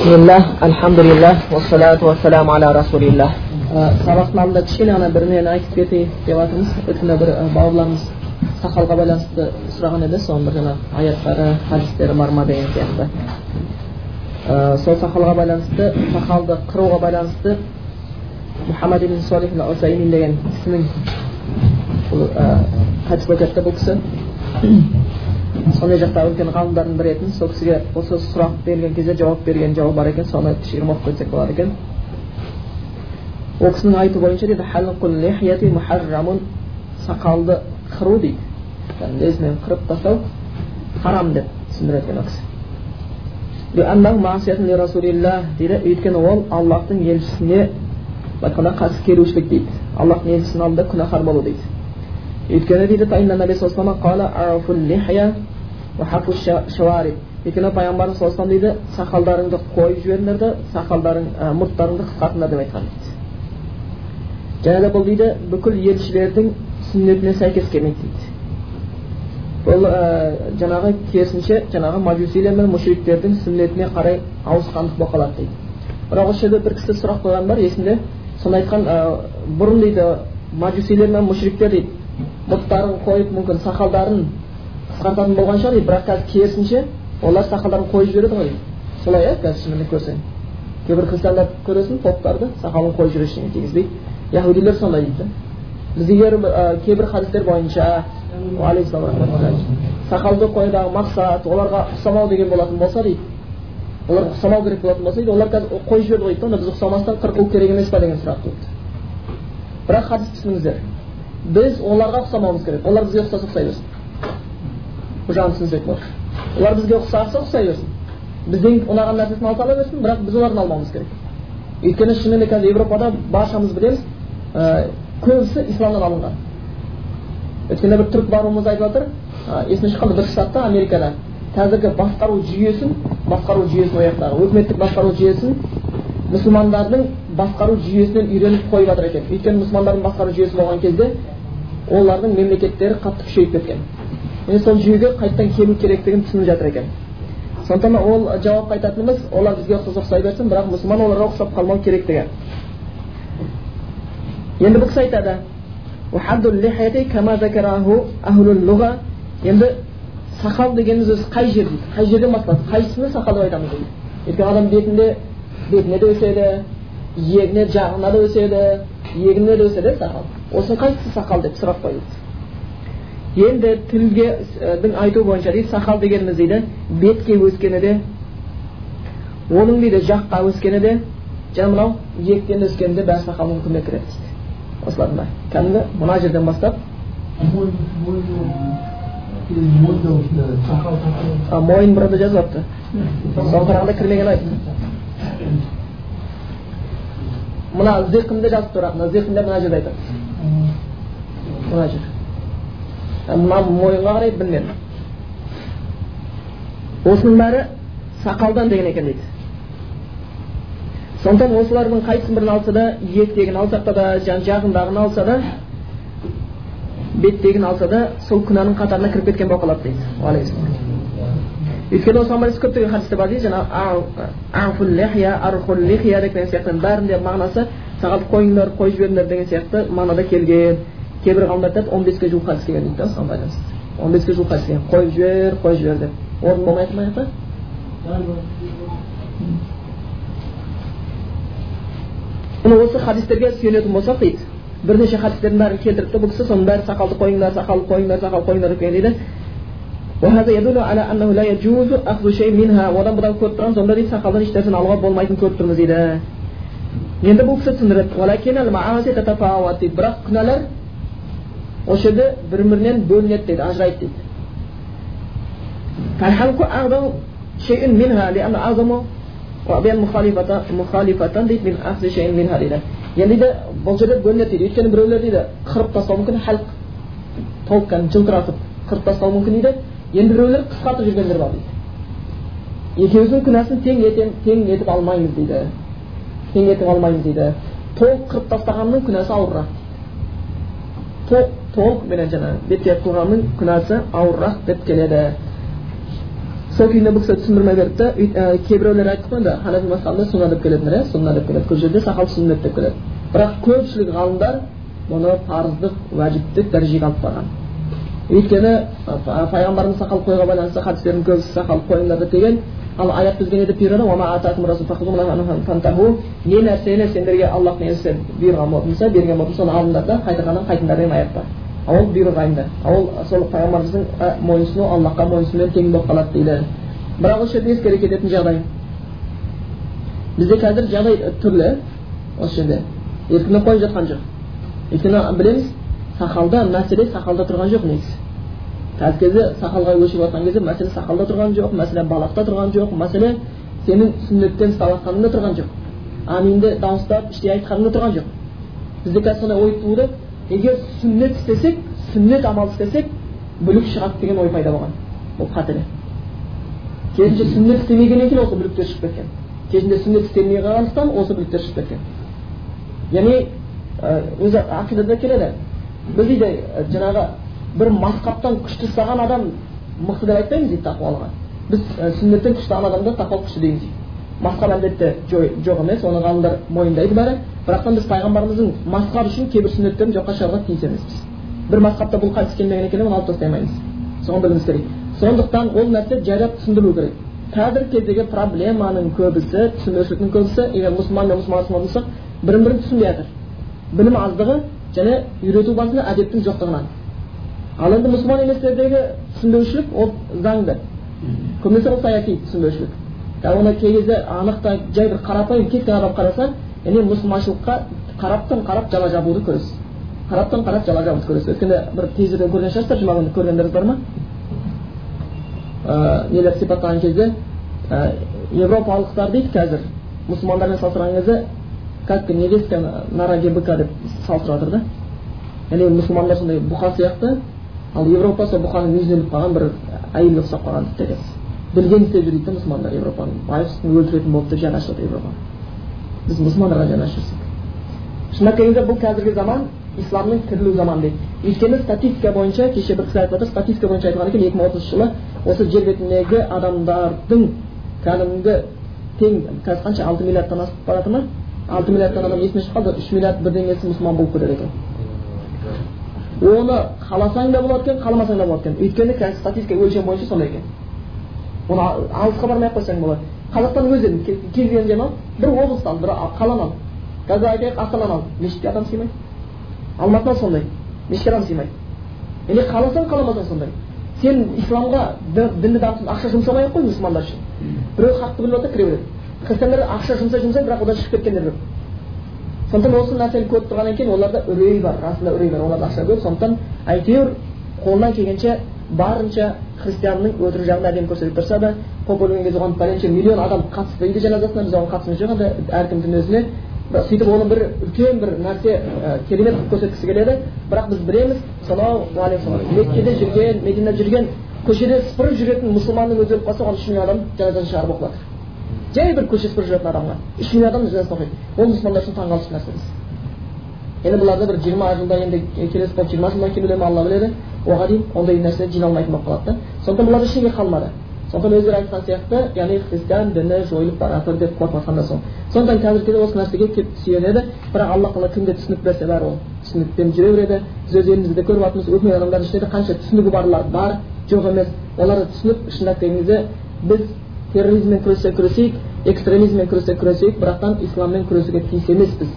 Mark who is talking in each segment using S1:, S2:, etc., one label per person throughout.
S1: бисмиллах альхамдулиллах уассалату уассаламу аля расулиллах сабақтың алдында кішкене ғана бір нені айтып кетейік деп жатырмыз өткенде бір бауырларымыз сақалға байланысты сұраған еді соның бір жаңағы аяттары хадистері бар ма деген сияқты сол сақалға байланысты сақалды қыруға байланысты мұхаммад ибн солих деген кісінің бұл кетті бұл кісі сондай жақтағы үлкен ғалымдардың бірі етін сол кісіге осы сұрақ берген кезде жауап берген жауабы бар екен соны кішігірім оқып кетсек болады екен ол кісінің айтуы бойынша дейді сақалды қыру дейді яғни қырып тастау харам деп түсіндіреді екен ол кісі дейді өйткені ол аллахтың елшісіне былай айтқанда қарсы келушілік дейді аллахтың елшісінің алдында күнәһар болу дейді өйткені дейді өйткені пайғамбарымыз саллаллаху алейhi дейді сақалдарыңды қойып жіберіңдер де сақалдарың мұрттарыңды қысқартыңдар деп айтқан дейді және де бұл дейді бүкіл елшілердің сүннетіне сәйкес келмейді дейді бұл ә, жаңағы керісінше жаңағы мажусилер мен мүшриктердің сүннетіне қарай ауысқандық болып қалады дейді бірақ осы жерде бір кісі сұрақ қойған бар есімде соны айтқан бұрын дейді мажусилер мен мүшриктер дейді бұттарын қойып мүмкін сақалдарын қысқартатын болған шығар дейді бірақ қазір керісінше олар сақалдарын қойып жібереді ғой солай иә қазір шынымен көрсең кейбір христиандарды көресің поптарды сақалын қойып жүр ештеңе тигізбей яхудилер сондай дейді бізге кейбір хадистер бойынша сақалды қоюдағы мақсат оларға ұқсамау деген болатын болса дейді оларға ұқсамау керек болатын болса дейді олар қазір қойып жіберді ғой дейді онда біз ұқсамастан қырқылу керек емес па деген сұрақ туды бірақ хадис түсініңіздер біз оларға ұқсамауымыз керек олар бізге ұқсаса ұқсай берсін жағын түсінсек олар бізге ұқсаса ұқсай берсін бізден ұнаған нәрсесін алса ала берсін бірақ біз олардан алмауымыз керек өйткені шынымен де қазір европада баршамыз білеміз ә, көбісі исламнан алынған өткенде бір түрік бауырымыз айтып жатыр есімнен шыққан бір штатта америкада қазіргі басқару жүйесін басқару жүйесін ол жақтағы өкіметтік басқару жүйесін мұсылмандардың басқару жүйесінен үйреніп қойып жатыр екен өйткені мұсылмандардың басқару жүйесі болған кезде олардың мемлекеттері қатты күшейіп кеткен енді сол жүйеге қайтадан келу керектігін түсініп жатыр екен сондықтан ол жауапқа айтатынымыз олар бізге ұқсай берсін бірақ мұсылман оларға ұқсап қалмау керектігі енді бұл кісі айтады енді сақал дегеніміз өзі қай жер дейді қай жерден басталады қайсысını сақал деп айтамыз дейді өйткені адам бетінде бетіне де өседі иегіне жағына да өседі иегіне де өседі сақал осының қайсысы сақал деп сұрақ қойылды енді тілгедің айтуы бойынша дейді сақал дегеніміз дейді бетке өскені де оның дейді жаққа өскені де және мынау иектен өскені де бәрі сақалдың үкіміне кіреді дейді осылардың бәрі кәдімгі мына жерден бастап мойын бұрыды жазып соған қарағанда кірмеген ай мына зиқымда жазып тұр мына зиқымда мына жерде айтады мына жер мына мойынға қарай білмедім осының бәрі сақалдан деген екен дейді сондықтан осылардың қайсысын бірін алса да иектегін алсақ да жан жағындағын алса да беттегін алса да сол күнәнің қатарына кіріп кеткен болып қалады дейді өйткені осыған байланысты көптеген хадистер бар дейді жаңағы деген сияқты бәрінде мағынасы сағат қойыңдар қойып жіберіңдер деген сияқты мағынада келген кейбір ғалымдар айтады он беске жуық хадис келген дейді да осыған байланысты он беске жуық хадис келген қойып жібер қойып жібер деп орын болмайды ма жақта осы хадистерге сүйенетін болсақ дейді бірнеше хадистердің бәрін келтіріпті бұл кісі соның бәрі сақалды қойыңдар сақалды қойыңдар сақал қойыңдар деп дейді одан бұдан көріп тұрған сонда дейді сақалдан еш нәрсені алуға болмайтынын көріп тұрмыз дейді енді бұл кісі түсіндіреді бірақ күнәлар осы жерде бір бірінен бөлінеді дейді ажырайды дейді енді дейді бұл жерде бөлінеді дейді өйткені біреулер дейді қырып тастауы мүмкін хәлқ толық кәдімгі жылтыратып қырып тастауы мүмкін дейді енді біреулер қысқартып жүргендер бар дейді екеуісінің күнәсін тең етем, тең етіп алмаймыз дейді тең етіп алмаймыз дейді толық қырып тастағанның күнәсі ауырырақ толық толықменен жаңағы бетке қылғанның күнәсі ауырырақ деп келеді сол күйінде бұл кісі түсіндірме берді да кейбіреулер айтты қой енді ханафи мазхабында сунна деп келетіндер иә сунна деп келеді көп жерде сақал сүннет деп келеді бірақ көпшілік ғалымдар бұны парыздық уәжіптік дәрежеге алып барған өйткені пайғамбарымыз сақал қойға байланысты хадистердің көбісі сақал қойыңдар деген ал аят бізге не деп бұйырады не нәрсені сендерге аллахтың елшісі бұйырған болса берген болса соны алыңдар да қайтарғаннан қайтыңдар деген аят бар ол бұйрық айында ол сол пайғамбарымыздың мойынсұну аллахқа мойынсұнумен тең болып қалады дейді бірақ осы жерде ескере кететін жағдай бізде қазір жағдай түрлі осы жерде еркінен қойып жатқан жоқ өйткені білеміз сақалда мәселе сақалда тұрған жоқ негізі қазіргі кезде сақалға өшіп жатқан кезде мәселе сақалда тұрған жоқ мәселе балақта тұрған жоқ мәселе сенің сүннеттен ұстап тұрған жоқ аминді дауыстап іштей айтқаныңда тұрған жоқ бізде қазір сондай ой туды егер сүннет істесек сүннет амал істесек бүлік шығады деген ой пайда болған бұл қателер керісінше сүннет істемегеннен кейін осы бүліктер шығып кеткен кезінде сүннет істелмей қалғандықтан осы бүліктер шығып кеткен яғни өзі ақидада келеді біз дейді жаңағы бір масқаптан күшті ұстаған адам мықты деп айтпаймыз дейді тақуалыға біз сүннеттен күшті алған адамды тақуалық күшті дейміз дейді масқар әлбетте жоқ емес оны ғалымдар мойындайды бәрі бірақтан біз пайғамбарымыздың масқар үшін кейбір сүннеттерін жоққа шығаруға тиіс емеспіз бір масқапта бұл хадис келмеген екен оны алып тастай алмаймыз соны білуіміз керек сондықтан ол нәрсе жайлап түсіндірілу керек қазіргі кездегі проблеманың көбісі түсінбеушіліктің көбісі егер мұсылман мен мұсылман болсақ бірін бірін түсінбей жатыр білім аздығы және үйрету барысында әдептің жоқтығынан ал енді мұсылман еместердегі түсінбеушілік ол заңды. Көбінесе ол саяси түсінбеушілік. Оны кей кезде анық та жай бір қарапайым кеткен адам қараса яғни мұсылманшылыққа қараптан қарап жала жабуды көресіз. Қараптан қарап жала жабуды көресіз. Өйткені бір телевизордан көрген шығарсыздар жұма күні көргендеріңіз бар ма? Нелерді сипаттаған кезде европалықтар дейді қазір мұсылмандармен салыстырған кезде как невестка на роге быка деп салыстырып жатыр да. Яғни мұсылмандар сондай бұқа сияқты ал европа сол бұқаның өзіне іліп қалған бір әйелге ұқсап қалған дейді білген істеп жүр дейді да мұсылмандар европаны байғұстың өлтіретін болып деп жаны жатыр европаны біз мұсылмандарға жаны ашып жүрсек шындап келгенде бұл қазіргі заман исламның тірілу заманы дейді өйткені статистика бойынша кеше бір кісі айтып жатыр статистика бойынша айтылған екен екі мың отызыншы жылы осы жер бетіндегі адамдардың кәдімгі тең қазір қанша алты миллиардтан асып бара жатыр ма? алты миллиардтан адам есімнен шығып қалды үш миллиард бірдеңесі мұсылман болып кетеді екен. Оны қаласаң да болады екен қаламасаң да болады екен өйткені қазір статистика өлшем бойынша сондай екен оны алысқа бармай ақ қойсаң болады қазақстанның өзі кез келген жерін ал бір облысты ал бір қаланы ал қазір айтайық астананы ал мешітке адам сыймайды алматыны сондай мешітке адам сыймайды яғни қаласаң қаламасаң сондай сен исламға дінді дамытып ақша жұмсамай ақ қой мұсылмандар үшін біреу хақты біліп жатыр кіре береді христиандар ақша жұмсай жұмсай бірақ одан шығып кеткендер көп сондықтан осы нәрсені көріп тұрғаннан кейін оларда үрей бар расында үрей бар оларда ақша көп сондықтан әйтеуір қолынан келгенше барынша христианның өтірік жағын әдемі көрсетіп тұрса да поп өлген кезде оған пәленше миллион адам қатыспайды жаназасына біз оған қатысымыз жоқ енді әркімнің өзіне сөйтіп оны бір үлкен бір нәрсе керемет қылып көрсеткісі келеді бірақ біз білеміз сонау меккеде жүрген мединада жүрген көшеде сыпырып жүретін мұсылманның өзі өліп қалса оған үш миллион адам жаназасын шығарып оқып жатыр жай бір көше сыпырып жүретін адамға үш миллион адам жазасын оқиды ол мұсылмандар үшін таңғалыш нәрсе енді бұларды бір жиырма жылда енді келесі болып жиырма жылдан келе ма алла біледі. Оған дейін ондай нәрсе жиналмайтын болып қалады да. Сондықтан бұлар ештеңе қалмады? Сондықтан өздері айтқан сияқты яғни христиан діні жойылып бара жатыр деп қорқып жатқан да сол. Сондықтан қазіргі кезде осы нәрсеге келіп сүйенеді бірақ алла тағала кімге түсінік берсе бәрі ол түсінікпен жүре береді. Біз өз елімізде көріп жатырмыз өкімет адамдардың ішінде де қанша түсінігі барлар бар. Жоқ емес оларды түсініп шындап келген кезде біз терроризммен күрессе күресейік экстремизммен күрессе күресейік бірақтан исламмен күресуге тиіс емеспіз.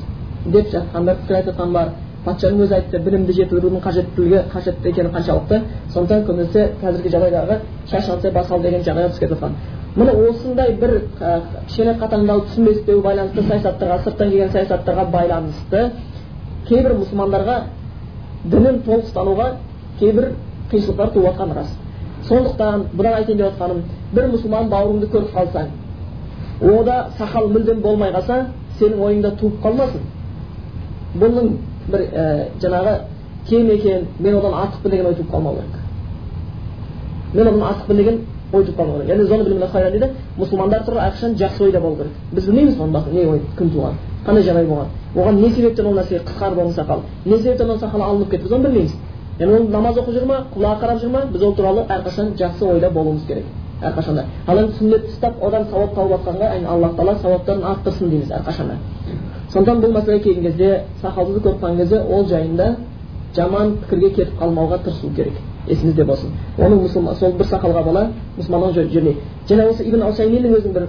S1: Деп жатқандар пікір айтып бар. Патшаның өзі айтты білімді жетілдірудің қажеттілігі қажетті екені қаншалықты. Сондықтан көбінесе қазіргі жағдайдағы шаш алса бас ал деген жағдайға түсіп кетіп жатқан. Міне осындай бір кішкене қатаңдау түсінбестеу байланысты саясаттарға сырттан келген саясаттарға байланысты кейбір мұсылмандарға дінін толық ұстануға кейбір қиыншылықтар туып жатқаны рас. Сондықтан бұдан айтайын деп жатқаным бір мұсылман бауырыңды көріп қалсаң ода сақал мүлдем болмай қалса сенің ойыңда туып қалмасын. Бұның бір ә, жаңағы кем екен мен одан артықпын деген ой туып қалмау керек. Мен одан артықпын деген ой туып қалмау керек. Яғни дейді мұсылмандар туралы әрқашан жақсы ойда болу керек біз білмейміз оның не ой күн туған қандай жағдай болған. Оған не себептен ол нәрсе қысқарды оның сақалы не себептен оның сақалы алынып кетті біз оны білмейміз. Яғни ол намаз оқып жүр ма құлағы қарап жүр ма біз ол туралы әрқашан жақсы ойда болуымыз керек әрқашанда ал енді сүннетті ұстап одан сауап тауып жатқанға алла тағала сауаптарын арттырсын дейміз әрқашанда сондықтан бұл мәселеге келген кезде сақалдыды көріп қалған кезде ол жайында жаман пікірге кетіп қалмауға тырысу керек есіңізде болсын оның мұсылман сол бір сақалға бала мұсылманның жүрмейді және осы ибн усайминнің өзінің бір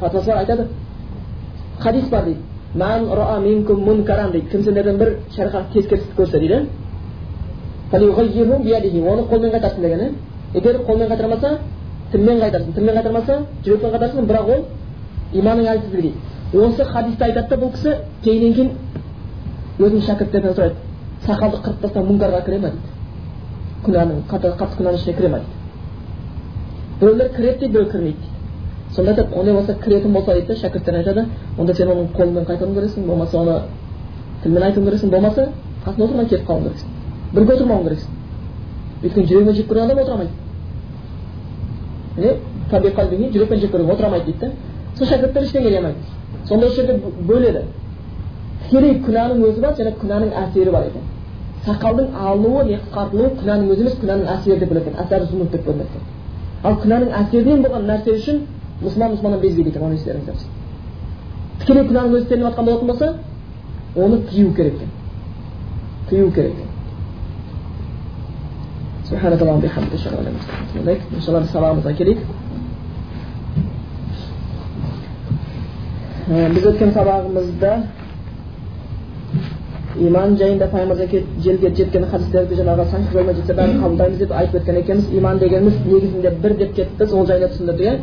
S1: фатуасы бар айтады хадис бар дейді дейді кім сендерден бір шариғат тескерістік көрсе дейді оны қолмен қайтарсын деген егер қолмен қайтармаса тілмен қайтарсын тілмен қайтармаса жүрекпен қайтарсын бірақ ол иманның әлсіздігі дейді осы хадисті айтады да бұл кісі кейіннен кейін өзінің шәкірттерінен сұрайды сақалды қырып тастау мұнкарға кіре ма дейді күнәнің қатты күнәнің ішіне кіре ма дейді біреулер кіреді дейді біреу кірмейді дейді сонда айтады ондай болса кіретін болса дейді да шәкірттер айтады онда сен оның қолымен қайтаруың керексің болмаса оны тілмен айтуың керексің болмаса қасында отырмай кетіп қалуың керексің бірге отырмауың керексің өйткені жүрегімен жек көрген адам отыра алмайды міне жүрекпен жек көрген отыра алмайды дейді да сол шәкірттер ештеңе дей алмайды сонда осы жерде бөледі тікелей күнәнің өзі бар және күнәнің әсері бар екен сақалдың алынуы не қысқартылуы күнәнің өзі емес күнәнің әсері деп бөледі екен деп бөлінеді ал күнәнің әсерінен болған нәрсе үшін мұсылман мұсылманнан безбейді екен оны естеріңізде болсын тікелей күнәнің өзі істелініп жатқан болатын болса оны тыю керек екен тыю керек екен سبحانك اللهم وبحمدك اشهد ان لا اله الا انت ان شاء الله بالسلامه تاكلك bizga o'tgan sabog'imizda iymon jayinda payg'ambarga jelga jetgan hadislarga janobi sahih bo'lmay ketsa bani qabullaymiz deb aytib o'tgan ekanmiz iymon deganimiz negizida bir deb ketibmiz u joyda tushunadigan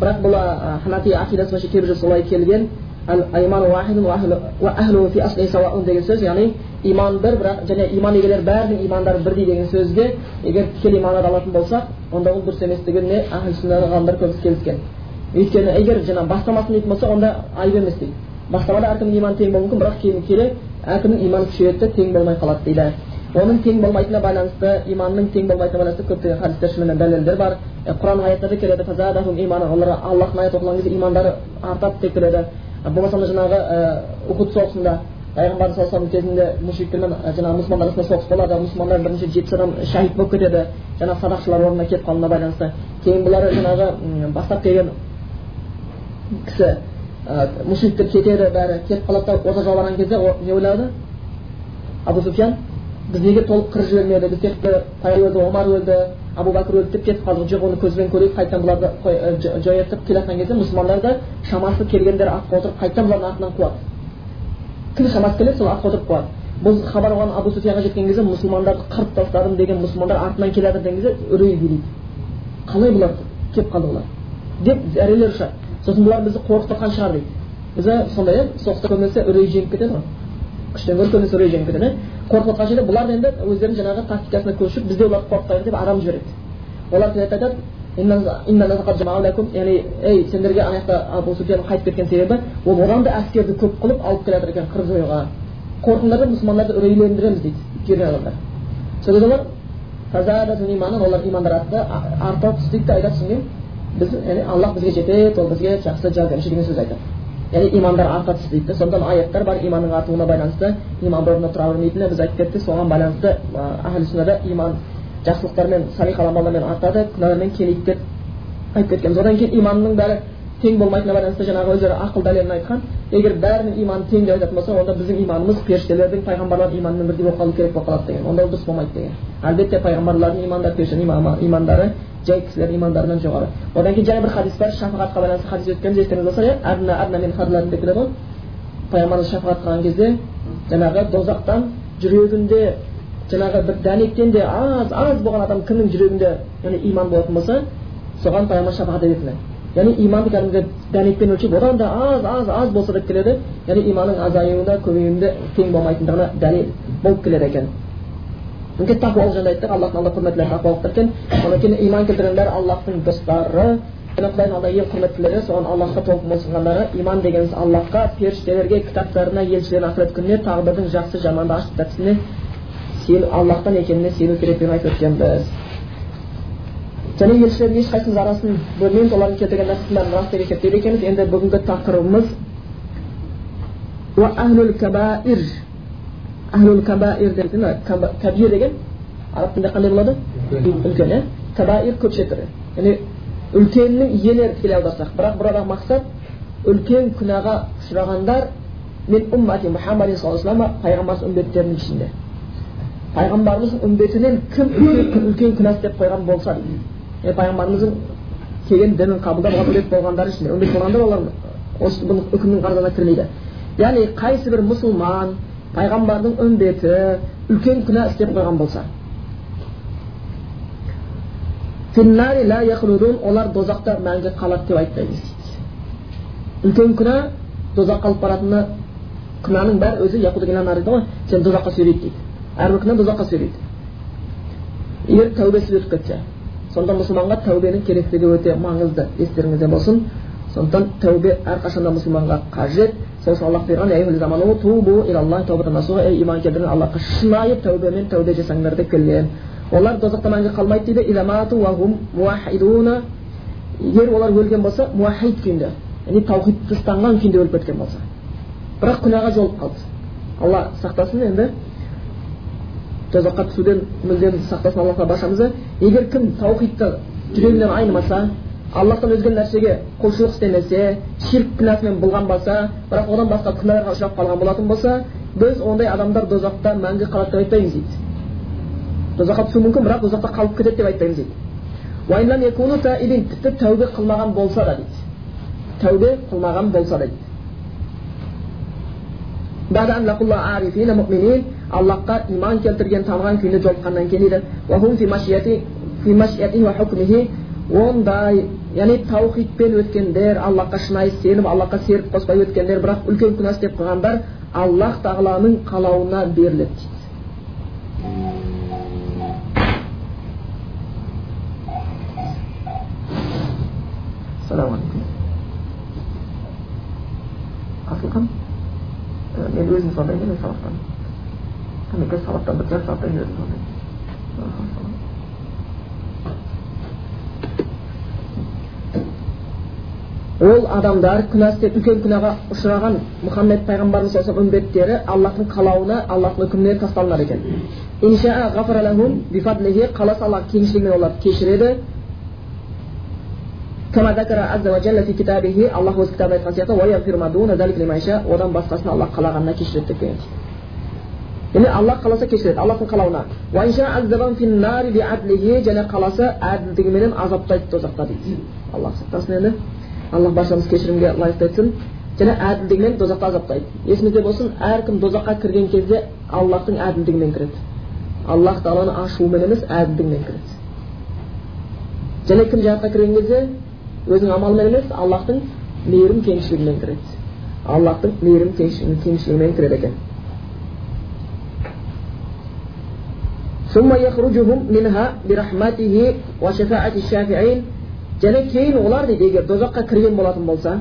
S1: biroq bular hanafiy aqidasi bo'yicha kelgan al ayman vahid va ahlu fi asli sawaun degan so'z ya'ni иман бір бірақ және иман егелер бәрінің имандары бірдей деген сөзге егер тікелей мағынада алатын болсақ онда ол дұрыс еместігіне ғалымдар көбісі келіскен өйткені егер жаңағы бастамасын дейтін болса онда айып емес дейді бастамада әркімнің иманы тең болуы мүмкін бірақ кейін келе әркімнің иманы күшейеді тең болмай қалады дейді оның тең болмайтынына байланысты иманның тең болмайтынына байланысты көптеген хадистер шынымен дәлелдер бар құран аяттарда келеді олар аллахтың аяты оқылған кезде имандары артады деп келеді болмаса жаңағы ухуд соғысында пайғамбар саллаллаху кезінде мушриктермен жаңағы мұсылмандар арасында соғыс болады мұсылмандар бірнеше жетпіс адам шахид болып кетеді жаңағы садақшылар орнына кетіп қалуына байланысты кейін бұлар жаңағы бастап келген кісі мушриктер кетеді бәрі кетіп қалады да ота жауып алған кезде не ойлады абу суфиян біз неге толық қырып жібермеді біз тек өлді омар өлді абу бәкір өлді деп кетіп қалдық жоқ оны көзбен көрейік қайтадан бұларды жоятып келе жатқан кезде мұсылмандар да шамасы келгендер атқа отырып қайтадан бұлардың артынан қуады кім шамасы келеді сол атқа отырып қуады бұл хабар оған абу суфиянға жеткен кезде мұсылмандарды қырып тастадым деген мұсылмандар артынан келе жатыр деген кезде үрей билейді. Қалай бұлар келіп қалды бұлар? Деп зәрелер ұшады. Сосын бұлар бізді қорқытқан шығар дейді. Бізді сондай иә соғыста көбінесе үрей жеңіп кетеді ғой. Күштен гөрі көбінесе үрей жеңіп кетеді иә қорқып отқан жерде бұлар енді өздерінің жаңағы тактикасына көшіп біз де оларды қорқытайық деп адам жібереді. Олар айтады яғни ей сендерге ана жақта абу суфиян қайтып кеткен себебі ол одан да әскерді көп қылып алып келе жатыр екен қырып жоюға қорқыңдар да мұсылмандарды үрейлендіреміз дейді келген адамдар сол кезде олар олар имандар артты арта түсті дейді да айтады содан біз яғни аллах бізге жетеді ол бізге жақсы жар беруші деген сөз айтады яғни имандар арта түсті дейді сондықтан аяттар бар иманның артуына байланысты иман орнында тұра бермейтіні біз айтып кеттік соған байланысты сүннада иман жақсылықтармен салих амалдармен артады күнәлармен кемиді деп айтып кеткенбіз одан кейін иманның бәрі тең болмайтынына байланысты жаңағы өздері ақыл дәлелін айтқан егер бәрінің иманы тең деп айтатын болса онда біздің иманымыз періштелердің пайғамбарлардың иманымен бірдей болып қалу керек болып қалады деген онда ол дұрыс болмайды деген әлбетте пайғамбарлардың имандары періштенің имандары жай кісілердің имандарынан жоғары одан кейін және бір хадис бар шафағатқа байланысты хадис өткенде естеріңізде болса иә әдна әдна мен деп келеді ғой пайғамбарымыз шафағат қылған кезде жаңағы дозақтан жүрегінде жаңағы бір дәнектен де аз аз болған адам кімнің жүрегінде яғни иман болатын болса соған пайғамбар шафағат ететін яғни иманды кәдімгі дәнекпен өлшеп одан да аз аз аз болса деп келеді яғни иманның азаюында көбеюінде тең болмайтындығына дәлел болып келеді екен мүмкін тақуалық жөнінде айттық аллахтың алдында құрметтілер тақуалықтар екен одан кейін иман келтірген бәрі аллахтың достары және құдайдың алдында ең құрметтілері соған аллахқа толық мойынсұнғандары иман дегеніміз аллахқа періштелерге кітаптарына елшілеріне ақырет күніне тағдырдың жақсы жаманды ашық тәптісіне сену аллахтан екеніне сену керек деп айтып өткенбіз және елшілердің ешқайсымыз арасын бөлмейміз олардың келтірген бәрін рас деп есептейді екенбіз енді бүгінгі тақырыбымыз әхлул кабаир дейтін кабир деген араб тілінде қандай болады үлкен иә кабаир көп түрі яғни үлкеннің иелері тікелей аударсақ бірақ бұрадағы мақсат үлкен күнәға ұшырағандар мен уммати мұхаммад саллаллаху пайғамбарымыз үмбеттерінің ішінде пайғамбарымыздың үмбетінен кім үлкен күнә істеп қойған болса дейді пайғамбарымыздың келген дінін қабылдап үмбет болғандар ішінде үмбет болғандар олар осы бұл үкімнің қарызына кірмейді яғни қайсы бір мұсылман пайғамбардың үмбеті үлкен күнә істеп қойған болса олар дозақта мәңгі қалады деп айтпаймыз үлкен күнә дозаққа алып баратыны күнәнің бәрі өзі дейді ғой сен дозаққа сүйрейді дейді әрбір күнә дозаққа сүйрейді егер тәубесіз өтіп кетсе сонда мұсылманға тәубенің керектігі өте маңызды. Естеріңізде болсын. Сондықтан тәубе әрқашанда мұсылманға қажет. Сол үшін аллах бұйырған иман келтірген аллахқа шынайы тәубемен тәубе жасаңдар деп келген олар дозақта мәңгі қалмайды дейді. Егер олар өлген болса муахид күйінде яғни таухидты ұстанған күйінде өліп кеткен болса. Бірақ күнәға жолып қалды. Алла сақтасын енді. Тозаққа түсуден мүлдем сақтасын алла тағала баршамызды. Егер кім таухидты жүрегінен айнымаса аллахтан өзге нәрсеге құлшылық істемесе ширк күнәсімен болса бірақ одан басқа күнәға ұшырап қалған болатын болса біз ондай адамдар дозақта мәңгі қалады деп айтпаймыз дейді. Дозаққа түсуі мүмкін бірақ дозақта қалып кетеді деп айтпаймыз дейді. Тіпті тәубе қылмаған болса да дейді. Тәубе қылмаған болса да дейді. Аллахқа иман келтірген таныған күйінде жолыққаннан кейін дейді ондай яғни таухидпен өткендер аллахқа шынайы сеніп аллахқа серік қоспай өткендер бірақ үлкен күнә істеп қойғандар аллах тағаланың қалауына беріледі дейді асылхан мен өзім сабақтан бір жарты сағаттан кейін өзім звондаймын ол адамдар күнә істеп үлкен күнәға ұшыраған мұхаммед пайғамбарымыз саллаллаху үмбеттері аллахтың қалауына аллахтың үкіміне тасталынады екен. Қаласа алла кеңшілігімен оларды кешіреді. Аллах өз кітабында айтқан сияқты одан басқасын аллах қалағанына кешіреді деп яғни аллах қаласа кешіреді аллахтың қалауына және қаласа әділдігіменен азаптайды тозақта дейді аллах сақтасын енді аллах баршамыз кешірімге лайықты етсін және әділдігімен дозаққа азаптайды есімізде болсын әркім дозаққа кірген кезде аллахтың әділдігімен кіреді аллах тағаланы ашуымен емес әділдігімен кіреді және кім жәннатқа кірген кезде өзінің амалымен емес аллахтың мейірім кеңшілігімен кіреді аллахтың мейірім кеңшілігімен кіреді екен ثم يخرجهم منها برحمته وشفاعة الشافعين және кейін олар дейді егер дозаққа кірген болатын болса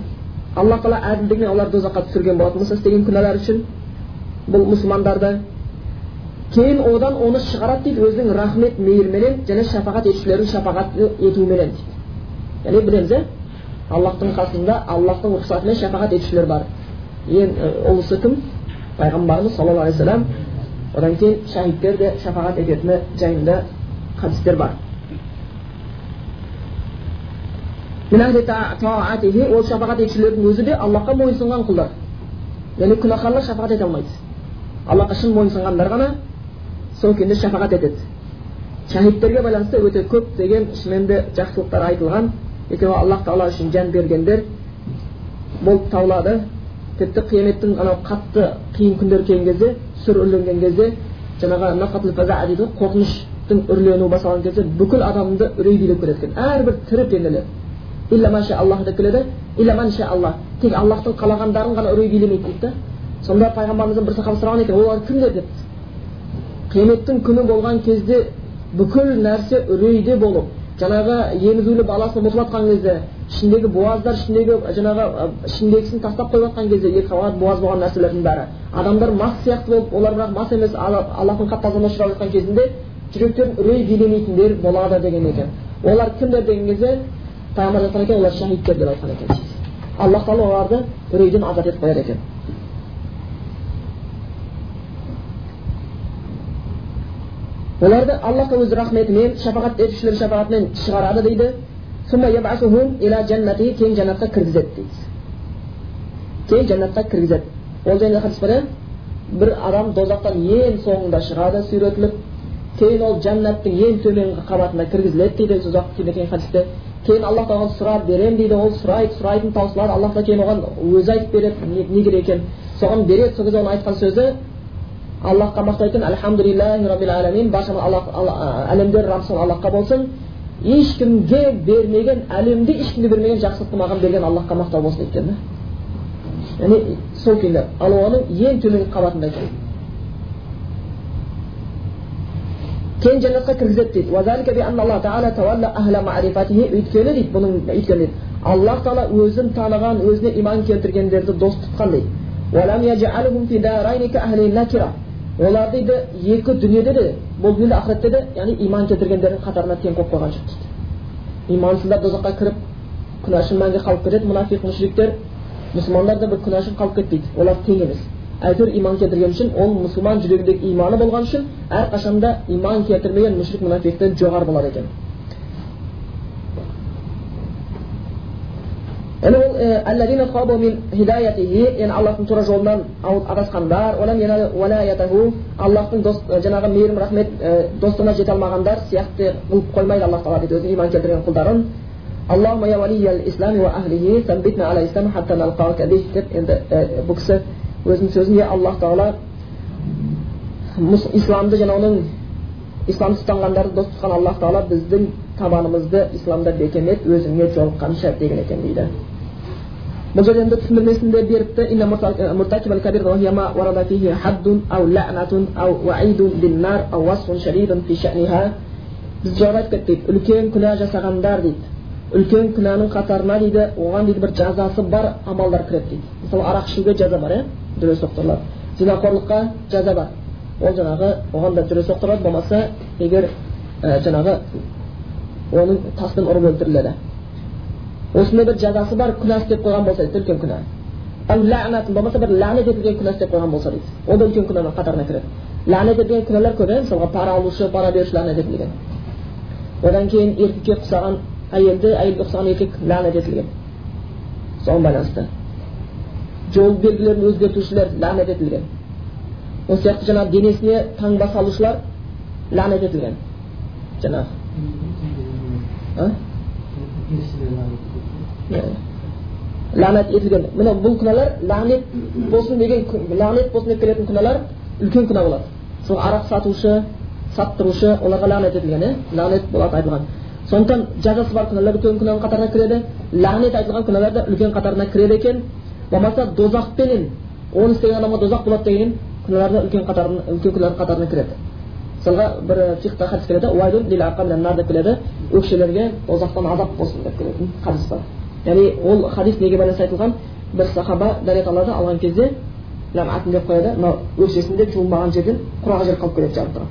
S1: алла тағала әділдігімен олар дозаққа түсірген болатын болса істеген күнәлары үшін бұл мұсылмандарды кейін одан оны шығарады дейді өзінің рахмет мейіріменен және шапағат етушілердің шапағат етуіменен дейді яғни білеміз иә аллахтың қасында аллахтың рұқсатымен шапағат етушілер бар ең ұлысы кім пайғамбарымыз саллаллаху алейхи вассалам одан кейін шахидтер де шапағат ететіні жайында хадистер бар ол шапағат етушілердің өзі де аллахқа мойынсұнған құлдар яғни күнәһарлар шапағат ете алмайды аллахқа шын мойынсұнғандар ғана сол күйінде шапағат етеді шахидтерге байланысты өте көптеген шынымен де жақсылықтар айтылған екеуі аллах тағала үшін жан бергендер болып табылады тіпті қияметтің анау қатты қиын күндер келген кезде сүр үрленген кезде жаңағы дейді ғой қорқыныштың үрленуі басталған кезде бүкіл адамды үрей билеп келеді екен әрбір тірі пенделер илля манша аллах деп келеді. Илля манша аллах. Тек аллахтың қалағандарын ғана үрей билемейді дейді да. Сонда пайғамбарымыздан бір сахаба сұраған екен олар кімдер деп қияметтің күні болған кезде бүкіл нәрсе үрейде болып жаңағы емізулі баласын ұмытып жатқан кезде ішіндегі буаздар ішіндегі жаңағы ішіндегісін тастап қойып жатқан кезде екі қабат буаз болған нәрселердің бәрі адамдар мас сияқты болып олар бірақ мас емес аллахтың қатты азабына ұшырап жатқан кезінде жүректерін үрей билемейтіндер болады деген екен олар кімдер деген кезде пайғамбар айтқан екен олар шахидтер деп айтқан екен аллах тағала оларды үрейден азат етіп қояды екен оларды аллах өз рахметімен шапағат етушілер шапағатымен шығарады дейді кейін жәннатқа кіргізеді дейді кейін жәннатқа кіргізеді ол жайында хадис бар бір адам дозақтан ең соңында шығады сүйретіліп кейін ол жәннаттың ең төменгі қабатына кіргізіледі дейді сол кейін хадисте кейін аллах тағала сұрап беремін дейді ол сұрайды сұрайтын таусылады аллах тағала кейін оған өзі айтып береді не, не керек екенін соған береді сол кезде оның айтқан сөзі аллахқа мақтайтын альхамдулиллахи раббил аламин барша әлемдер раббысы аллахқа болсын ешкімге бермеген әлемде ешкімге бермеген жақсылықты маған берген аллахқа мақтау болсын екен да яғни сол күйінде ал ең төменгі қабатында екен кейін жәннатқа кіргізеді дейді өйткені дейді бұның өйткені дейді аллах тағала өзін таныған өзіне иман келтіргендерді дос тұтқан дейді олар дейді екі дүниеде де бұл дүниеде ақыретте де яғни иман келтіргендердің қатарына тең қойып қойған жоқ дейді имансыздар тозаққа кіріп күнәшін мәңгі қалып кетеді мұнафиқ мүшриктер мұсылмандар да бір күнәшін қалып кетпейді олар тең емес әйтеуір иман келтірген үшін ол мұсылман жүрегіндегі иманы болған үшін әрқашанда иман келтірмеген мүшрик мұнафиқтен жоғары болады екен Әне ол әлләдина хабу мин хидаятихи, яғни Аллаһтың тура жолынан адасқандар, олам яна валаятаху, Аллаһтың дост жаңағы мейірім рахмет достығына жете алмағандар сияқты қылып қоймайды Аллаһ тағала дейді өзінің иман келтірген құлдарын. Аллахума я валиял ислам ва ахлихи, самбитна аля ислам хатта налқаука бих деп енді бұл кісі өзінің сөзін е Аллаһ тағала исламды және оның ислам ұстанғандарды дос тұтқан Аллаһ тағала біздің табанымызды исламда бекем ет өзіңе жолыққанша деген екен дейді бұл жерде енді түсіндірмесінде беріпті біз жоғарыда айтып кеттік үлкен күнә жасағандар дейді үлкен күнәнің қатарына дейді оған дейді бір жазасы бар амалдар кіреді дейді мысалы арақ ішуге жаза бар иә дүре соқтырылады зинақорлыққа жаза бар ол жаңағы оған да дүре соқтырылады болмаса егер жаңағы оның таспен ұрып өлтіріледі осындай бір жазасы бар күнә істеп қойған болса дейді үлкен күнә болмаса бір ләнет етілген күнә істеп қойған болса дейді ол да үлкен күнәнің қатарына кіреді ләнет етілген күнәлар көп иә мысалға пара алушы пара беруші ләнет етілген одан кейін еркекке ұқсаған әйелді әйелге ұқсаған еркек ләнет етілген соған байланысты жол белгілерін өзгертушілер ләнет етілген осы сияқты жаңағы денесіне таңба салушылар ләнет етілген жаңағы ләнет етілген міне бұл күнәлар ләнет болсын деген ләнет болсын деп келетін күнәлар үлкен күнә болады сол арақ сатушы саттырушы оларға ләнет етілген иә ләнет болады айтылған сондықтан жазасы бар күнәлар үлкен күнәнің қатарына кіреді лағнет айтылған күнәлар да үлкен қатарына кіреді екен болмаса дозақпенен оны істеген адамға дозақ болады деген күнәлар да үлкен қатарына үлкен күнәлардың қатарына кіреді мысалға бір фихта хадис келеді деп келеді өкшелерге дозақтан азап болсын деп келетін хадис бар яғни ол хадис неге байланысты айтылған бір сахаба дәрет алады алған кезде ләмәтін деп қояды мынау өкшесінде жуылмаған жерден құрғақ жер қалып кетеді жарып тұрады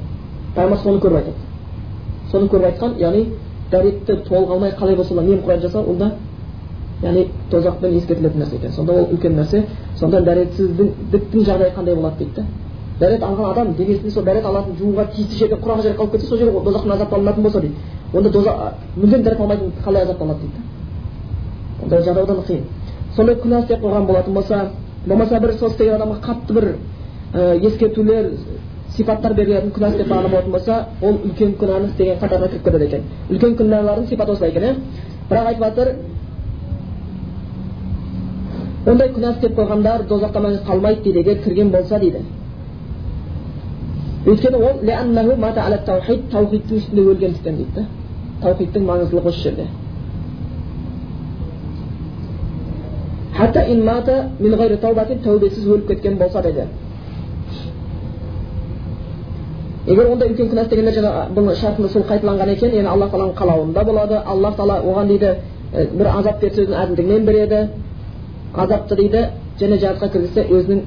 S1: пайғамбар соны көріп айтады соны көріп айтқан яғни дәретті толық алмай қалай болса да немқұрайлы жасау ол да яғни тозақпен ескертілетін нәрсе екен сонда ол үлкен нәрсе сонда дәретсіздіктің жағдайы қандай болады дейді да дәрет алған адам денесінде сол дәрет алатын жууға тиісті жерде құрғақ жер қалып кетсе сол жер дозақтан азапталынатын болса дейді онда доза мүлдем дәрет алмайтын қалай азапталады дейді ондай жағдай одан қиын сондай күнә істеп қойған болатын болса болмаса бір сол істеген адамға қатты бір ескертулер сипаттар берілетін күнә істеп бағана болатын болса ол үлкен күнәні істеген қатарына кіріп кетеді екен үлкен күнәлардың сипаты осылай екен иә бірақ айтып жатыр ондай күнә істеп қойғандар дозаққа мәңгі қалмайды дейді егер кірген болса дейді өйткені ол таухидтың үстінде өлгендіктен дейді да таухидтың маңыздылығы осы жерде тәубесіз өліп кеткен болса дейді егер ондай үлкен күнә істегенде жаңа бұл шартында сол қайталанған екен яғни алла тағаланың қалауында болады аллах тағала оған дейді бір азап берсе өзінің әділдігімен береді азапты дейді және жәннатқа кіргізсе өзінің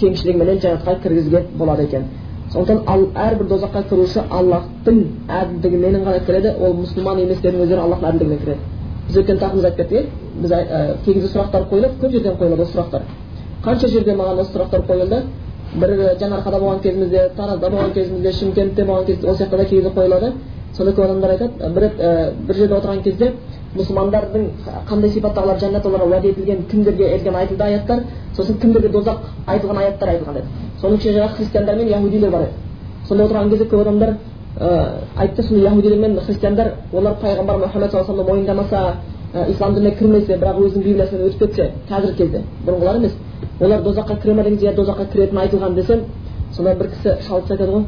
S1: кеңшілігіменен жәннатқа кіргізуге болады екен сондықтан әрбір дозаққа кіруші аллахтың әділдігіменен ғана кіреді ол мұсылман еместердің өздері аллахтың әділдігімен кіреді біз өткен тақымызда айтып кеттік біз кей сұрақтар қойылады көп жерден қойылады осы сұрақтар қанша жерде маған осы сұрақтар қойылды бір жаңарқада болған кезімізде таразда болған кезімізде шымкентте болған кезде ол сияқты да кей кезде қойылады сонда көп адамдар айтады бір рет бір жерде отырған кезде мұсылмандардың қандай сипаттағылар жәннат оларға уәде етілген кімдерге етілген айтылды аяттар сосын кімдерге дозақ айтылған аяттар айтылған еді соның ішінде жаңағы христиандар мен яхудилер бар еді сонда отырған кезде көп адамдар ә, айтты сонда яхудилер мен христиандар олар пайғамбар мұхаммед саллаллаху алейхи мойындамаса ә, ислам дініне кірмесе бірақ өзінің библиясымен өтіп кетсе қазіргі кезде бұрынғылар емес. Олар дозаққа кіре ма деген иә дозаққа кіретіні айтылған десем сонда бір кісі шалып айтады ғой.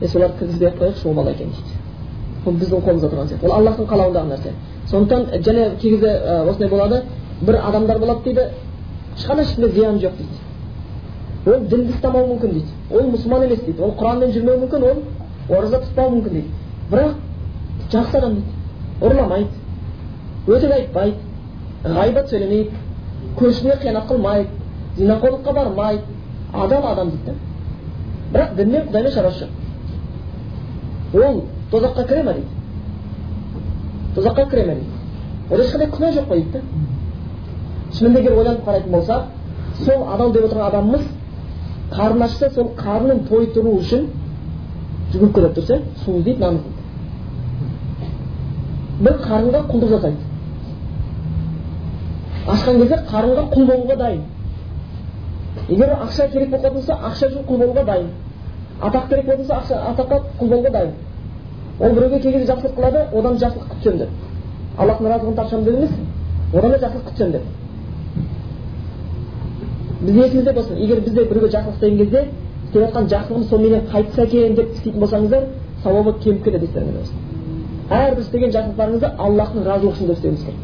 S1: Е соларды кіргізбей ақ қояйықшы ол бала екен дейді. Ол біздің қолымызда тұрған сияқты. Ол аллахтың қалауындағы нәрсе. Сондықтан және кей кезде осындай болады бір адамдар болады дейді ешқандай ешкімге зияны жоқ дейді. Ол дінді ұстамауы мүмкін дейді. Ол мұсылман емес дейді. Ол құранмен жүрмеуі мүмкін ол ораза тұтпауы мүмкін дейді. Бірақ жақсы адам дейді. Ұрламайды. Өтірік айтпайды ғайбат сөйлемейді көршісіне қиянат қылмайды зинақорлыққа бармайды адал адам дейді. Бірақ дінмен құдаймен шаруасы жоқ ол тозаққа кіре ма дейді? Тозаққа кіре ме дейді? Ол ешқандай күнә жоқ қой дейді. Да шынымен егер ойланып қарайтын болсақ сол адал деп отырған адамымыз қарны ашса сол қарнын тойдыру үшін жүгіріп дұрыс иә су іздейді нан іздейді. Бір қарынға құлдық жасайды. Ашқан кезде қарынға құл болуға дайын. Егер ақша керек болып қалатын болса ақша үшін құл болуға дайын. Атақ керек болатын болса ақша атаққа құл болуға дайын. Ол біреуге кезде жақсылық қылады одан жақсылық күтсем деп. Аллахтың разылығын тапсам деп емес одан да жақсылық күтсем деп. Біз есімізде болсын. Егер біз де біреуге жақсылық істеген кезде істеп жатқан жақсылығымыз соныменен қайтса екен деп істейтін болсаңыздар сауабы кеміп кетеді естеріңізде болсын. Әрбір істеген жақсылықтарыңызды аллахтың разылығы үшін деп істеуіңіз керек.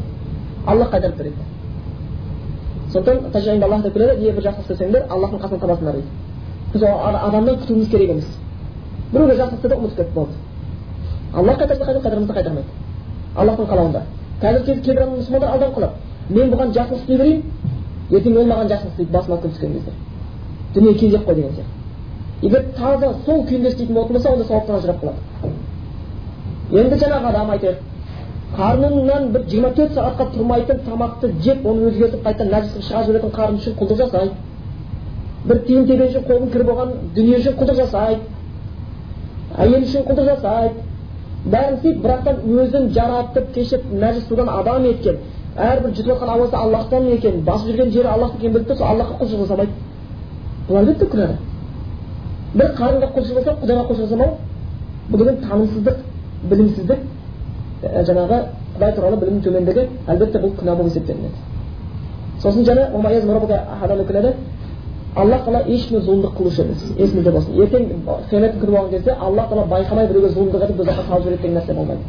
S1: Аллах қайтарып береді. Сондықтан тәжайында аллах келеді не бір жақсылық істесеңдер аллахтың қасынан табасыңдар дейді біз адамнан күтуіміз керек емес біреуге жақсылық істеді ұмытып кетті болды аллах қайтарса қайтарады қайтармаса қайтармайды аллахтың қалауында қазір кейбір мұсылмандар алданып қалады мен бұған жақсылық істей берейін ертең ол маған жақсылық істейді басыма күн түскен кезде дүние кезек қой деген сияқты егер таза сол күйінде істейтін болатын болса онда сауаптан ажырап қалады енді жаңағы адам айтайық қарнынан бір жиырма төрт сағатқа тұрмайтын тамақты жеп оны өзгертіп қайтадан нәжіс қылып шығарып жіберетін қарын үшін құлдық жасайды бір тиын тебен үшін қолдың кірі болған дүние үшін құлдық жасайды әйел үшін құлдық жасайды бәрін істейді бірақтан өзін жаратып кешіп нәжіс судан адам еткен әрбір жұтып жатқан ауасы аллахтан екен басып жүрген жері аллахтікі екенін біліп тұрса аллахқа құлшылық жасамайды бұл әлбетте күнәда бір қарынға құлшылық жасап құдайға құлшылық жасамау бұл деген танымсыздық білімсіздік жаңағы құдай туралы білімнің төмендігі әлбетте бұл күнә болып есептелінеді сосын және аллах тағала ешкімге зұлымдық қылушы емес есіңізде болсын ертең қияметтің күні болған кезде аллах тағала байқамай біреуге зұлымдық етіп тозаққа салып жібереді деген нәрсе болмайды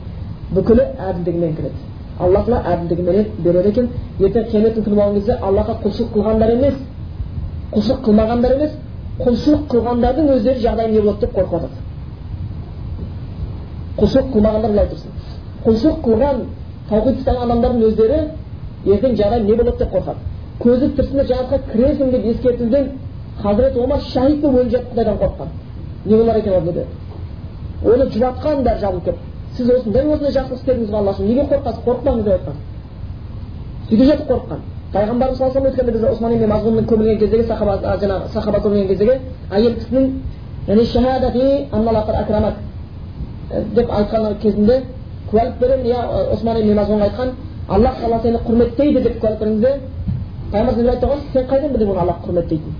S1: бүкілі әділдігімен кіреді алла тағала әділдігімен береді екен ертең қияметтің күні болған кезде аллахқа құлшылық қылғандар емес құлшылық қылмағандар емес құлшылық қылғандардың өздері жағдайы не болады деп қорқып жатады құлшылық қылмағандар былай тұрсын құлшылық қылған таухид ұстаған адамдардың өздері ертең жағдай не болады деп қорқады. Көзі тірісінде жәннатқа кіресің деп ескертілген хазірет омар шахид болып өліп жатып құдайдан қорыққан. Не болар екен ол оны жұбатқан бәрі жабылып кетті сіз осындай осындай жақсылық істедіңіз ғой алла үшін неге қорқасыз қорықпаңыз деп айтқан. Сөйтіп жатып қорыққан. Пайғамбарымыз саллаллаху алейhi өткенде біз осман ибн мазғунның көмілген кездегі сахаба жаңағы сахаба көмілген кездегі әйел кісінің деп айтқан кезінде куәлік беремін иә осман ибн мазғунға айтқан аллах тағала сені құрметтейді деп куәлік бергенде пайғамбарымыз айтты ғой сен қайдан білдің оны аллах құрметтейтінін?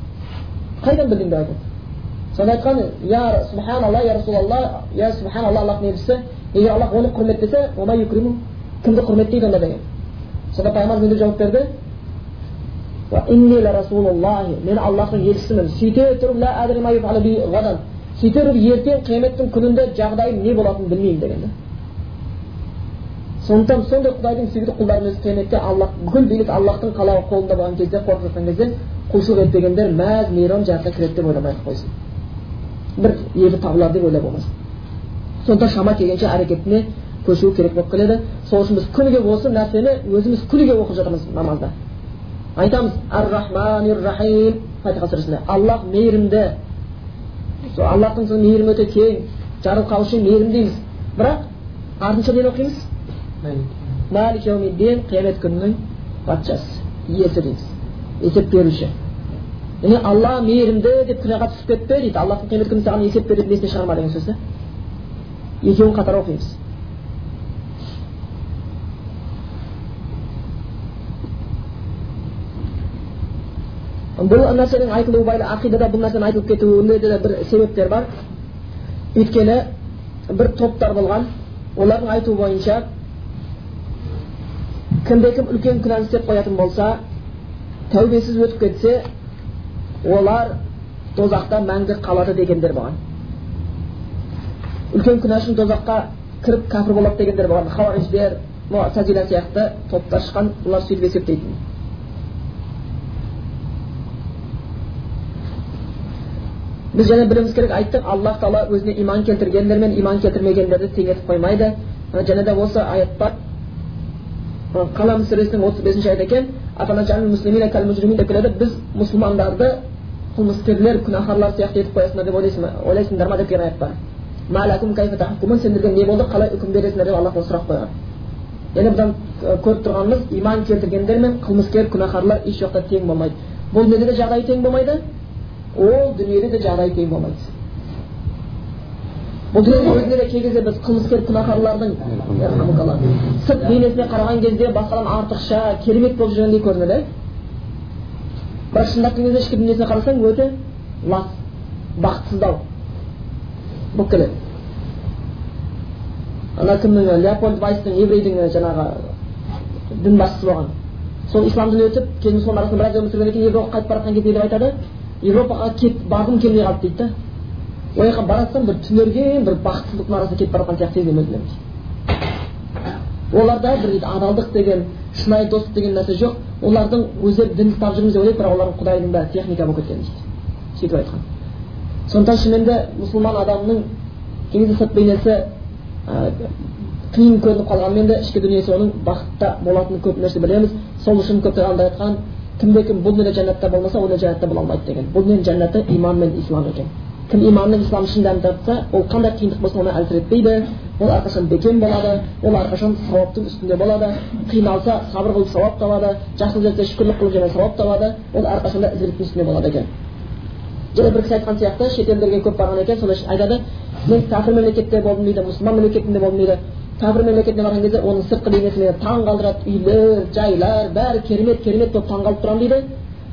S1: Қайдан білдің деп айтады сонда айтқан я субханалла я расулалла я субханалла аллахтың елшісі егер аллах оны құрметтесе кімді құрметтейді онда деген? Сонда пайғамбарымыз не жауап берді мен аллахтың елшісімін сөйте тұрып сөйте тұрып ертең қияметтің күнінде жағдайым не болатынын білмеймін деген да сондықтан сондай құдайдың сүйікті құлдарының өзі қияметте аллах бүкіл билік аллахтың қалауы қолында болған кезде қорқып жатқан кезде құлшылық етпегендер мәз мейрам жәннатқа кіреді деп ойламай ақ қойсын. бір ебі табылар деп ойлап болмасын сондықтан шама келгенше әрекетіне көшу керек болып келеді. Сол үшін біз күніге осы нәрсені өзіміз күніге оқып жатырмыз намазда. Айтамыз ар рахман рахим фатиха сүресінде. Аллах мейірімді сол аллахтың мейірімі өте кең. Жарылқаушы мейірім дейміз. Бірақ артынша нені оқимыз? мәлік қиямет күнінің патшасы иесі дейміз есеп беруші яғни алла мейірімді деп күнәға түсіп кетпе дейді аллахтың қиямет күні саған есеп береді есіне шығарма деген сөз да екеуін қатар оқимыз бұл нәрсенің айтылуы байлы ақидада бұл нәрсенің айтылып кетуінде де бір себептер бар өйткені бір топтар болған олардың айтуы бойынша кімде кім үлкен күнәні істеп қоятын болса тәубесіз өтіп кетсе олар тозақта мәңгі қалады дегендер болған үлкен күнә үшін тозаққа кіріп кәпір болады дегендер болған хауариждер муатазила сияқты топтар шыққан олар сөйтіп есептейтін біз және білуіміз керек айттық аллах тағала өзіне иман келтіргендер мен иман келтірмегендерді тең етіп қоймайды және де осы аят бар қалам сүресінің отыз бесінші аят екен. Деп келеді. Біз мұсылмандарды қылмыскерлер күнәһарлар сияқты етіп қоясыңдар деп ойлайсыңдар ма деп келген аят бар. Сендерге не болды? Қалай үкім бересіңдер деп аллахтан сұрақ қойған. Яғни бұдан көріп тұрғанымыз иман келтіргендер мен қылмыскер күнәһарлар еш жақта тең болмайды. Бұл неде де жағдайы тең болмайды? Ол дүниеде де жағдай тең болмайды. Де кей кезде біз қылмыскер күнәһарлардың сырт бейнесіне қараған кезде басқадан артықша керемет болып жүргендей көрінеді бірақ шындап келген кезде ішкі дүниесіне қарасаң өте лас бақытсыздау болып келеді ана кімнің леопольд вайстың еврейдің жаңағы дін басшысы болған сол ислам дінін өтіп кейін мұсылман арасында біраз өмір сүргеннен кейін европаға қайтып бара жатқан кезде айтады европаға кет барғым келмей қалды дейді да ол жаққа бара жатсам бір түнерген бір бақытсыздықтың арасында кетіп бара жатқан сияқты сезінемін өзімді оларда бір адалдық деген шынайы достық деген нәрсе жоқ олардың өздері дін ұстап жүрміз деп ойлайды бірақ олардың құдайдың бәрі техника болып кеткен дейді сөйтіп айтқан сондықтан шынымен де мұсылман адамның кей кезде сырт бейнесі қиын көрініп қалғанымен де ішкі дүниесі оның бақытта болатынын көп нәрсе білеміз сол үшін көп айтқан кімде кім бұл дүниеде жәннатта болмаса ол жәннатта бола алмайды деген бұл дүниенің жәннаты иман мен ислам екен кім иман мен ислам дәмін татса ол қандай қиындық болсын оны әлсіретпейді ол әрқашан бекем болады ол әрқашан сауаптың үстінде болады қиналса сабыр қылып сауап табады жақсылық жасаса шүкірлік қылып және сауап табады ол әрқашанда ізгіліктің үстінде болады екен және бір кісі айтқан сияқты шетелдерге көп барған екен сонда айтады мен кәпір мемлекетте болдым дейді мұсылман мемлекетінде болдым дейді кәпір мемлекетіне барған кезде оның сыртқы бейнесі мені таң қалдырады үйлер жайлар бәрі керемет керемет болып таң қалып тұрамын дейді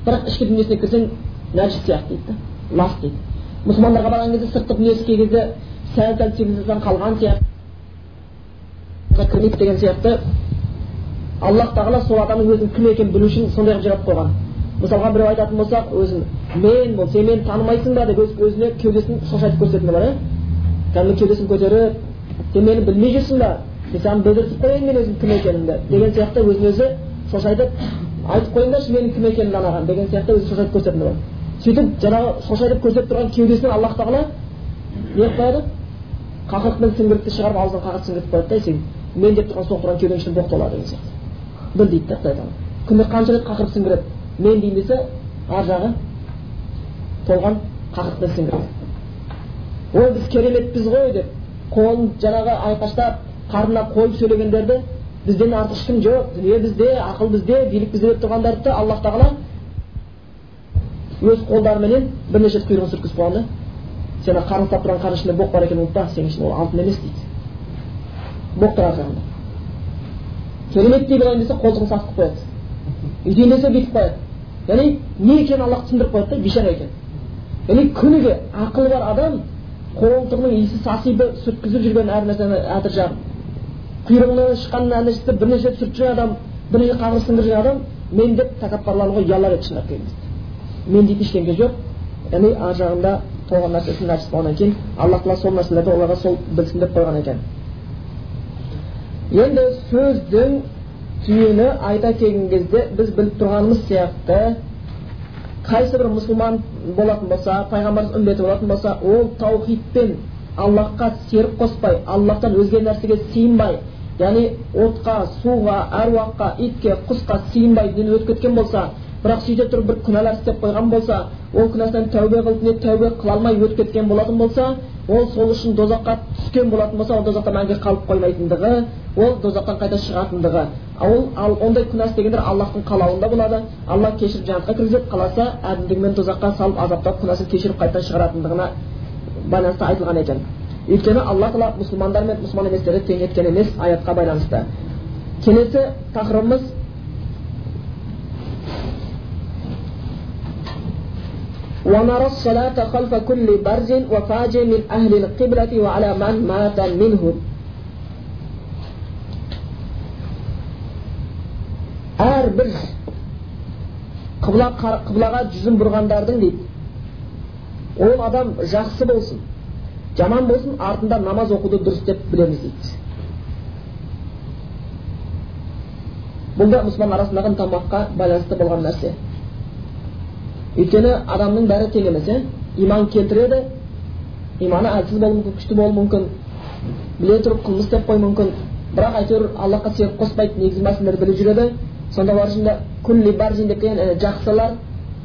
S1: бірақ ішкі дүниесіне кірсең нәжіс сияқты дейді да лас дейді мұсылмандарға барған кезде сыртқы дүниесі кей кезде сәл сәл цивилизациядан қалған сияқты кірмейді деген сияқты. Аллах тағала сол адамның өзінің кім екенін білу үшін сондай қылып жаратып қойған. Мысалға біреу айтатын болсақ өзін мен бол сен мені танымайсың ба? деп өзіне кеудесін шошайтып көрсететіні бар иә кәдімгі кеудесін көтеріп сен мені білмей жүрсің ба? Мен саған білдіртіп қояйын мен өзім кім екенімді деген сияқты өзін өзі шошайтып айтып қойыңдаршы менің кім екенімді анаған деген сияқты өзі шошайтып көрсететіні бар. Сөйтіп жаңағы шошайтып көрсетіп тұрған кеудесінен аллах тағала не қылып қояды? Қақырық сіңгіртті шығарып аузынан қағып сіңгіртіп қояды да сен мен деп тұрған соғып тұрған кеуденің ішінде боқ толады деген сияқты. Біл дейді да құдай тағала. Күнде қанша рет қақырып сіңгіреді мен дейін десе ар жағы толған қақырықпен сіңгіреді ой біз кереметпіз ғой деп қолын жаңағы айқаштап қарнына қойып сөйлегендерді бізден артық ешкім жоқ дүние бізде ақыл бізде билік бізде деп тұрғандарды аллах тағала өз қолдарыменен бірнеше рет құйрығын сүрткізіп қойған да сен қарны ұстап тұрған қардың ішінде боқ бар екенін ұмытпа сенің үшін ол алтын емес дейді. Боқ тұр ар жағында кереметтей болайын десе қолтығын сасытып қояды. Үйтейін десе бүйтіп қояды. Яғни не екенін аллах түсіндіріп қояды да бейшара екен. Яғни күніге ақылы бар адам қолтығының иісі сасиды сүрткізіп жүрген әр нәрсені әтір жағып құйрығынан шыққан нәрсені бірнеше рет сүртіп жүрген адам бірнеше қағыр сындырып жүрген адам мен деп тәкаппарлануға ұялар еді шындап келген мен дейтін ештеңе жоқ яғни ар жағында толған нәрсесі нәпсі болғаннан кейін алла тағала сол нәрселерді оларға сол білсін деп қойған екен енді сөздің түйіні айта келген кезде біз біліп тұрғанымыз сияқты қайсы бір мұсылман болатын болса пайғамбарымыз үмбеті болатын болса ол таухидпен аллахқа серік қоспай аллахтан өзге нәрсеге сыйынбай яғни отқа суға әруаққа итке құсқа сыйынбай дін өтіп кеткен болса бірақ сөйте тұрып бір күнәлар істеп қойған болса ол күнәсінен тәубе қылып не тәубе қыла алмай өтіп кеткен болатын болса ол сол үшін дозаққа түскен болатын болса ол дозақта мәңгі қалып қоймайтындығы ол дозақтан қайта шығатындығы. Ол ал ондай күнә істегендер аллахтың қалауында болады. Алла кешіріп жәннатқа кіргізеді қаласа әділдігімен тозаққа салып азаптап күнәсін кешіріп қайтадан шығаратындығына байланысты айтылған екен. Өйткені алла тағала мұсылмандар мен мұсылман еместерді тең еткен емес аятқа байланысты. Келесі тақырыбымыз ونرى الصلاة خلف كل برز وفاجر من أهل القبلة وعلى من مات منهم әрбір қыбла қыблаға жүзін бұрғандардың дейді ол адам жақсы болсын жаман болсын артында намаз оқуды дұрыс деп білеміз дейді бұл да мұсылман арасындағы ынтымаққа байланысты болған нәрсе өйткені адамның бәрі тең емес иә иман келтіреді иманы әлсіз болуы мүмкін күшті болуы мүмкін біле тұрып қылмыс істеп қоюы мүмкін. Бірақ әйтеуір аллахқа серік қоспайды негізгі мәселелерді біліп жүреді. Сонда олар ішінде күлли баржин деп келген жақсылар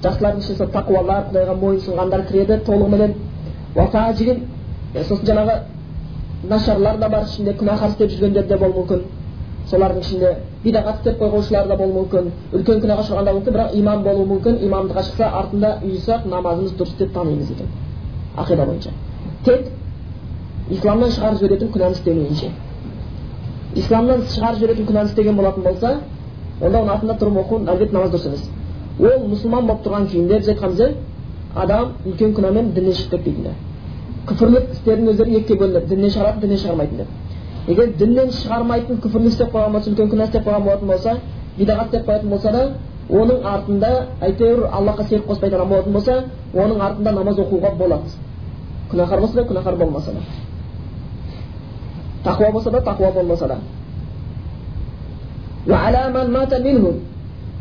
S1: жақсылардың ішінде сол тақуалар құдайға мойынсұнғандар кіреді толығыменен. Сосын жаңағы нашарлар да бар ішінде күнәһар істеп жүргендер де болуы мүмкін. Солардың ішінде бидағат істеп қойғушылар да болуы мүмкін. Үлкен күнәға ұшырағандар мүмкін бірақ имам болуы мүмкін. Имамдыққа шықса артында ұйыса намазымыз дұрыс деп танимыз екен. Ақида бойынша. Тек исламнан шығарып жіберетін күнәні істемейінше исламнан шығарып жіберетін күнәні істеген болатын болса онда оның артында тұрып оқу әлбетте намаз дұрыс емес. Ол мұсылман болып тұрған күйінде біз айтқанбыз адам үлкен күнәмен діннен шығып кетпейтін күпірлік істердің өздері екіге бөлінеді діннен шығаратын діннен шығармайтын деп егер діннен шығармайтын күпірлік істеп қойған болса үлкен күнә істеп қойған болатын болса бидағат істеп қоятын болса да оның артында әйтеуір аллахқа серік қоспайтын адам болатын болса оның артында намаз оқуға болады. Күнәһар болса да күнәһар болмаса да. Тақуа болса да тақуа болмаса да.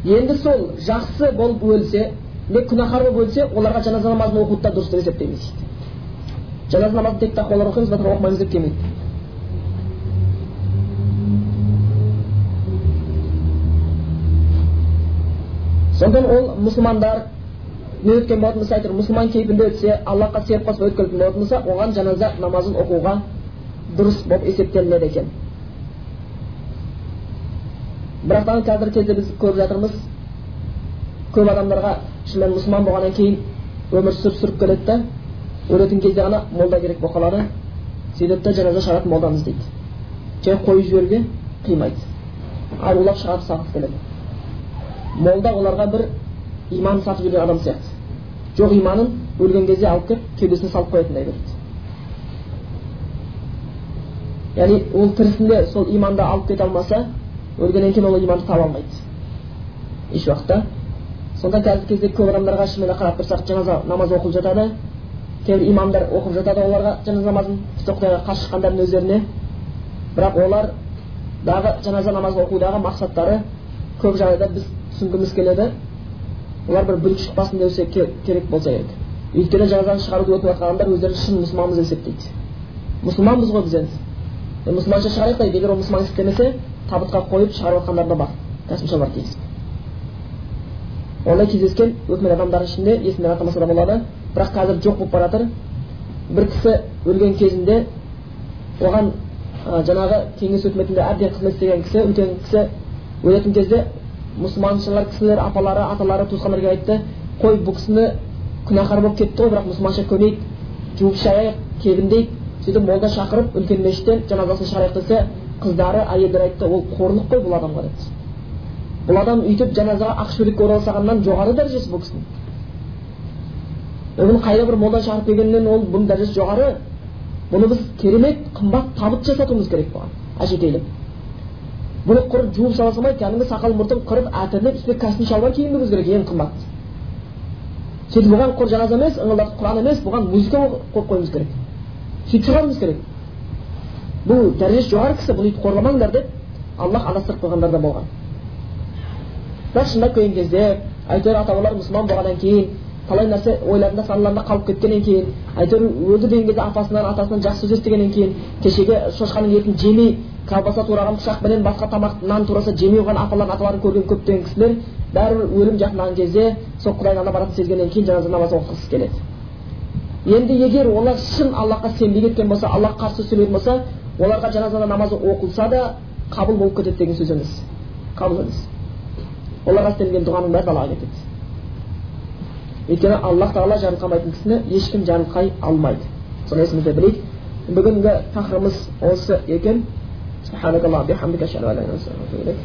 S1: Енді сол жақсы болып өлсе не күнәһар болып өлсе оларға жаназа намазын оқуды да дұрыс деп есептейміз. Дейді жаназа намазын тек тақуалар оқимыз батыр оқымаймыз деп келмейді. Сондықтан ол мұсылмандар не өткен болатын болса әйтеуір мұсылман кейпінде өтсе аллахқа серік өткізетін болатын болса оған жаназа намазын оқуға дұрыс болып есептелінеді екен. Бірақтан қазіргі кезде біз көріп жатырмыз. Көп адамдарға шынымен мұсылман болғаннан кейін өмір сүріп сүріп келеді да өлетін кезде ғана молда керек болып қалады. Сөйтеді да жаназа шығаратын молданы іздейді жай қойып жіберуге қимайды. Арулап шығарып сатып келеді. Молда оларға бір иман сатып жүрген адам сияқты жоқ иманын өлген кезде алып келіп кеудесіне салып қоятындай береді яғни ол тірісінде сол иманды алып кете алмаса өлгеннен кейін ол иманды таба алмайды еш уақытта сонда қазіргі кезде көп адамдарға шынымен қарап тұрсақ жаназа намаз оқылып жатады кейбір имамдар оқып жатады оларға жаназа намазын тіпті құдайға қарсы шыққандардың өздеріне бірақ олар дағы жаназа намаз оқудағы мақсаттары көп жағдайда біз түсінгіміз келеді олар бір бүлік шықпасын десе керек болса керек. Өйткені жаназаны шығаруды өтіп жатқан адамдар өздерін шын мұсылманбыз деп есептейді мұсылманбыз ғой біз енді. Мұсылманша шығарайық дейді. егер ол мұсылман істемесе табытқа қойып шығарып жатқандар да бар. Бар тиісіп ондай кездескен өкімет адамдардың ішінде есімдер атамаса да болады. Бірақ қазір жоқ болып бара жатыр бір кісі өлген кезінде оған ә, жаңағы кеңес өкіметінде әбден қызмет істеген кісі үлкен кісі өлетін кезде мұсылманшылар кісілер апалары аталары туысқандар келіп айтты қой бұл кісіні күнәһар болып кетті ғой бірақ мұсылманша көнейік жуып шаяйық кебіндейік сөйтіп молда шақырып үлкен мешіттен жаназасын шығарайық десе қыздары әйелдер айтты ол қорлық қой бұл адамға деді бұл адам өйтіп жаназаға ақ шүберекке оралсағаннан жоғары дәрежесі бұл кісінің. Бұны қайда бір молдан шығарып келгеннен ол бұның дәрежесі жоғары. Бұны біз керемет қымбат табыт жасатуымыз керек бұған. Әшекейлеп бұны құр жуып сала салмай кәдімгі сақал мұртын қырып әтірлеп үстіне костюм шалбар киінуіміз керек ең қымбат сөйтіп бұған құр жаназа емес ыңылдатып құран емес бұған музыка қойып қоюымыз керек сөйтіп шығаруымыз керек бұл дәрежесі жоғары кісі бұны өйтіп қорламаңдар деп аллах адастырып қойғандар да болған бірақ шындап келген кезде әйтеуір ата бабалар мұсылман болғаннан кейін талай нәрсе ойларында саналарында қалып кеткеннен кейін әйтеуір өлді деген кезде апасынан атасынан жақсы сөз естігеннен кейін кешегі шошқаның етін жемей колбаса тураған пышақпенен басқа тамақ нан тураса жемей қойған апаларын аталарын көрген көптеген кісілер бәрібір өлім жақындаған кезде сол құдайдың алдына баратынын сезгеннен кейін жаназа намаз оқығысы келеді енді егер олар шын аллахқа сенбей кеткен болса аллахқа қарсы сөйлейтін болса оларға жаназа намазы оқылса да қабыл болып кетеді деген сөз емес қабыл емес оларға істелген дұғаның бәрі далаға кетеді өйткені аллах тағала жарылқамайтын кісіні ешкім жарылқай алмайды соны есімізде білейік бүгінгі тақырыбымыз осы екен سبحانك اللهم وبحمدك أشهد أن لا إله إلا أنت أستغفرك